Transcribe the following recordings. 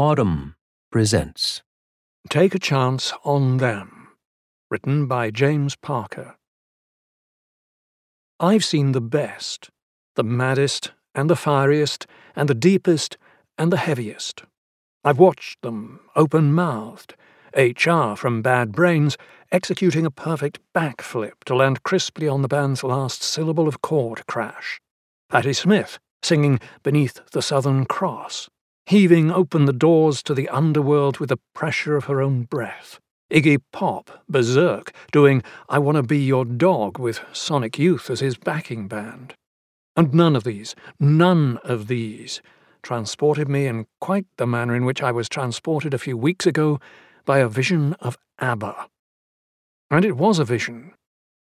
Audm presents Take a Chance on Them, written by James Parker. I've seen the best, the maddest, and the fieriest, and the deepest, and the heaviest. I've watched them, open mouthed, HR from Bad Brains executing a perfect backflip to land crisply on the band's last syllable of chord crash. Patti Smith singing Beneath the Southern Cross heaving open the doors to the underworld with the pressure of her own breath. Iggy Pop, berserk, doing I Wanna Be Your Dog with Sonic Youth as his backing band. And none of these, none of these, transported me in quite the manner in which I was transported a few weeks ago by a vision of ABBA. And it was a vision.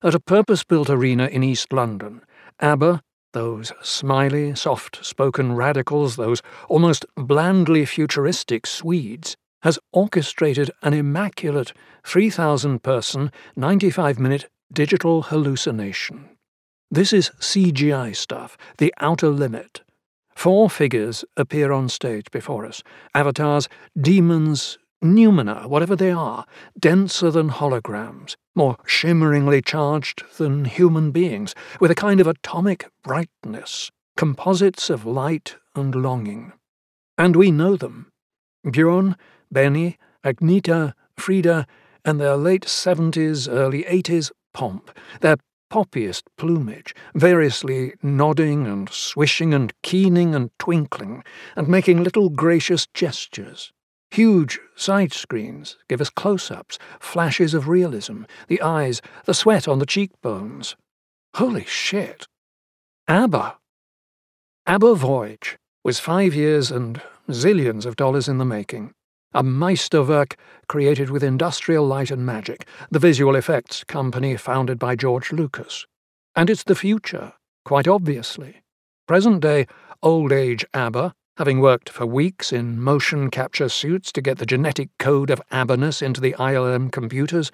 At a purpose built arena in East London, ABBA those smiley, soft spoken radicals, those almost blandly futuristic Swedes, has orchestrated an immaculate 3,000 person, 95 minute digital hallucination. This is CGI stuff, the outer limit. Four figures appear on stage before us avatars, demons, Noumena, whatever they are, denser than holograms, more shimmeringly charged than human beings, with a kind of atomic brightness, composites of light and longing. And we know them. Björn, Benny, Agneta, Frida, and their late 70s, early 80s pomp, their poppiest plumage, variously nodding and swishing and keening and twinkling, and making little gracious gestures. Huge side screens give us close ups, flashes of realism, the eyes, the sweat on the cheekbones. Holy shit. ABBA. ABBA Voyage was five years and zillions of dollars in the making. A Meisterwerk created with industrial light and magic, the visual effects company founded by George Lucas. And it's the future, quite obviously. Present day, old age ABBA having worked for weeks in motion capture suits to get the genetic code of Abbaness into the ILM computers,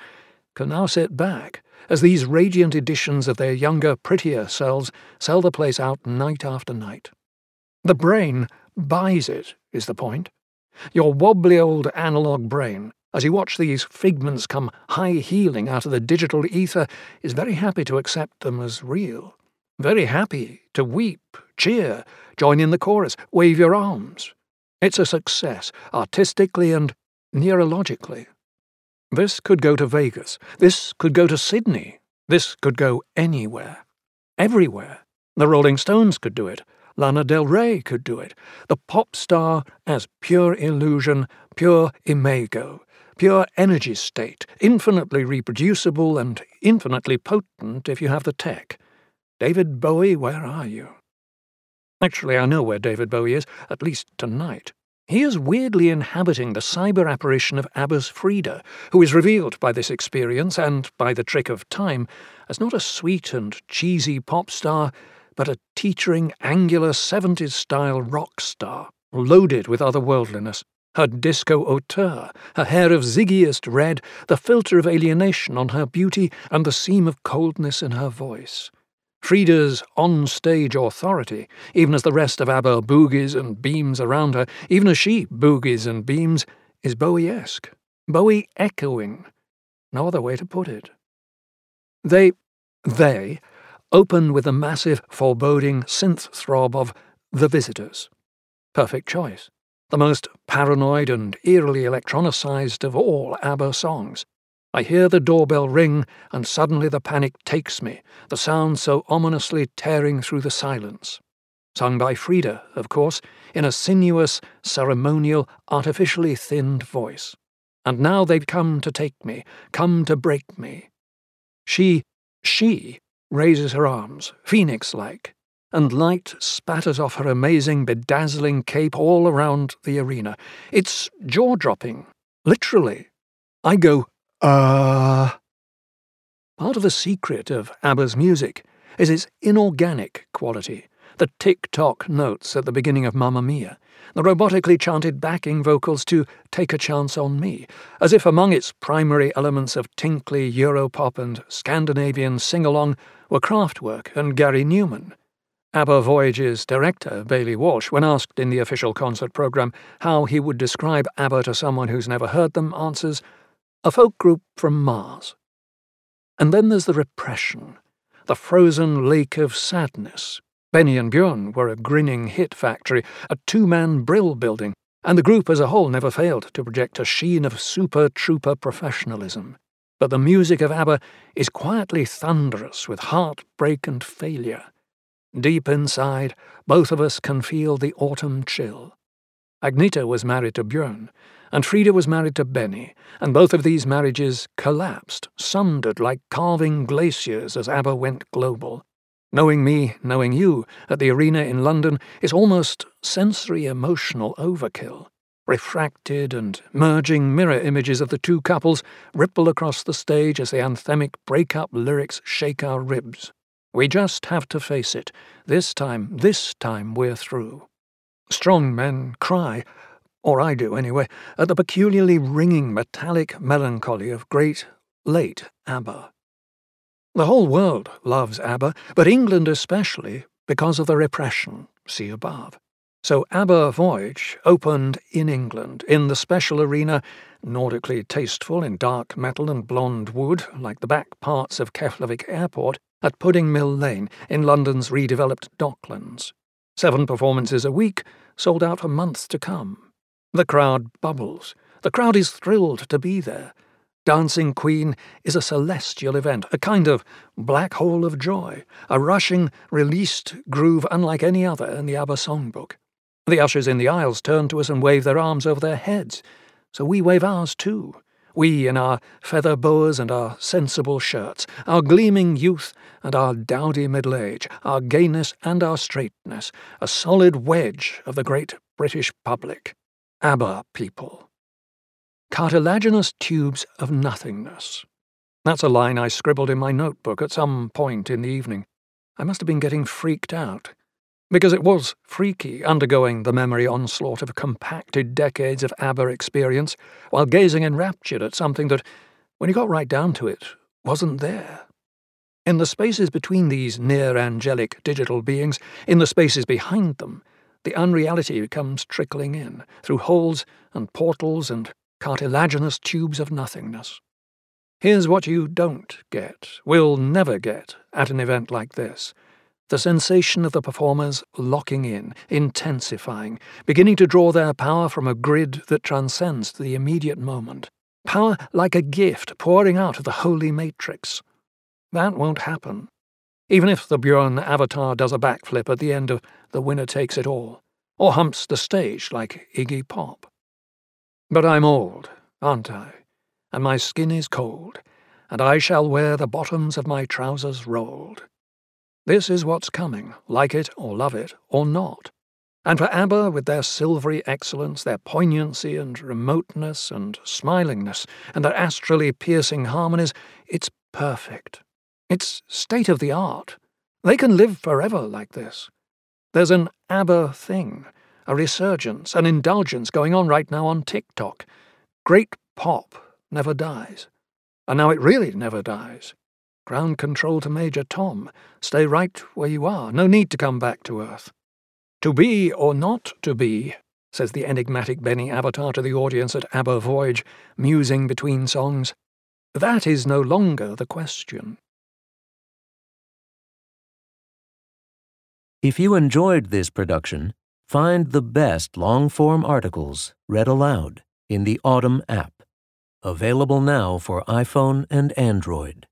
can now sit back as these radiant editions of their younger, prettier selves sell the place out night after night. The brain buys it, is the point. Your wobbly old analog brain, as you watch these figments come high heeling out of the digital ether, is very happy to accept them as real. Very happy to weep, cheer, join in the chorus, wave your arms. It's a success, artistically and neurologically. This could go to Vegas. This could go to Sydney. This could go anywhere. Everywhere. The Rolling Stones could do it. Lana Del Rey could do it. The pop star as pure illusion, pure imago, pure energy state, infinitely reproducible and infinitely potent if you have the tech. David Bowie, where are you? Actually, I know where David Bowie is, at least tonight. He is weirdly inhabiting the cyber apparition of ABBA's Frida, who is revealed by this experience and by the trick of time as not a sweet and cheesy pop star, but a teetering, angular 70s style rock star, loaded with otherworldliness. Her disco hauteur, her hair of ziggiest red, the filter of alienation on her beauty, and the seam of coldness in her voice. Frida's on-stage authority, even as the rest of ABBA boogies and beams around her, even as she boogies and beams, is Bowie-esque, Bowie echoing. No other way to put it. They, they, open with a massive, foreboding synth throb of The Visitors. Perfect choice. The most paranoid and eerily electronicized of all ABBA songs. I hear the doorbell ring, and suddenly the panic takes me, the sound so ominously tearing through the silence. Sung by Frida, of course, in a sinuous, ceremonial, artificially thinned voice. And now they've come to take me, come to break me. She, she, raises her arms, phoenix like, and light spatters off her amazing, bedazzling cape all around the arena. It's jaw dropping, literally. I go uh. Part of the secret of ABBA's music is its inorganic quality. The tick tock notes at the beginning of Mamma Mia, the robotically chanted backing vocals to Take a Chance on Me, as if among its primary elements of tinkly Europop and Scandinavian sing along were Kraftwerk and Gary Numan. ABBA Voyage's director, Baillie Walsh, when asked in the official concert programme how he would describe ABBA to someone who's never heard them, answers, a folk group from Mars. And then there's the repression, the frozen lake of sadness. Benny and Björn were a grinning hit factory, a two man brill building, and the group as a whole never failed to project a sheen of super trooper professionalism. But the music of ABBA is quietly thunderous with heartbreak and failure. Deep inside, both of us can feel the autumn chill. Agneta was married to Björn, and Frida was married to Benny, and both of these marriages collapsed, sundered like calving glaciers as ABBA went global. Knowing me, knowing you, at the arena in London is almost sensory emotional overkill. Refracted and merging mirror images of the two couples ripple across the stage as the anthemic break-up lyrics shake our ribs. We just have to face it. This time, this time we're through. Strong men cry, or I do anyway, at the peculiarly ringing metallic melancholy of great, late ABBA. The whole world loves ABBA, but England especially, because of the repression, see above. So ABBA Voyage opened in England, in the special arena, Nordically tasteful in dark metal and blonde wood, like the back parts of Keflavik Airport, at Pudding Mill Lane in London's redeveloped Docklands. Seven performances a week, sold out for months to come. The crowd bubbles. The crowd is thrilled to be there. Dancing Queen is a celestial event, a kind of black hole of joy, a rushing, released groove unlike any other in the ABBA songbook. The ushers in the aisles turn to us and wave their arms over their heads, so we wave ours too. We in our feather boas and our sensible shirts, our gleaming youth and our dowdy middle age, our gayness and our straightness, a solid wedge of the great British public. ABBA people. Cartilaginous tubes of nothingness. That's a line I scribbled in my notebook at some point in the evening. I must have been getting freaked out. Because it was freaky undergoing the memory onslaught of compacted decades of ABBA experience while gazing enraptured at something that, when you got right down to it, wasn't there. In the spaces between these near angelic digital beings, in the spaces behind them, the unreality comes trickling in through holes and portals and cartilaginous tubes of nothingness. Here's what you don't get, will never get, at an event like this the sensation of the performers locking in, intensifying, beginning to draw their power from a grid that transcends the immediate moment. Power like a gift pouring out of the holy matrix. That won't happen even if the Björn avatar does a backflip at the end of The Winner Takes It All, or humps the stage like Iggy Pop. But I'm old, aren't I? And my skin is cold, and I shall wear the bottoms of my trousers rolled. This is what's coming, like it or love it or not. And for ABBA, with their silvery excellence, their poignancy and remoteness and smilingness, and their astrally piercing harmonies, it's perfect. It's state of the art. They can live forever like this. There's an ABBA thing, a resurgence, an indulgence going on right now on TikTok. Great pop never dies. And now it really never dies. Ground control to Major Tom. Stay right where you are. No need to come back to Earth. To be or not to be, says the enigmatic Benny Avatar to the audience at ABBA Voyage, musing between songs. That is no longer the question. If you enjoyed this production, find the best long form articles read aloud in the Audm app, available now for iPhone and Android.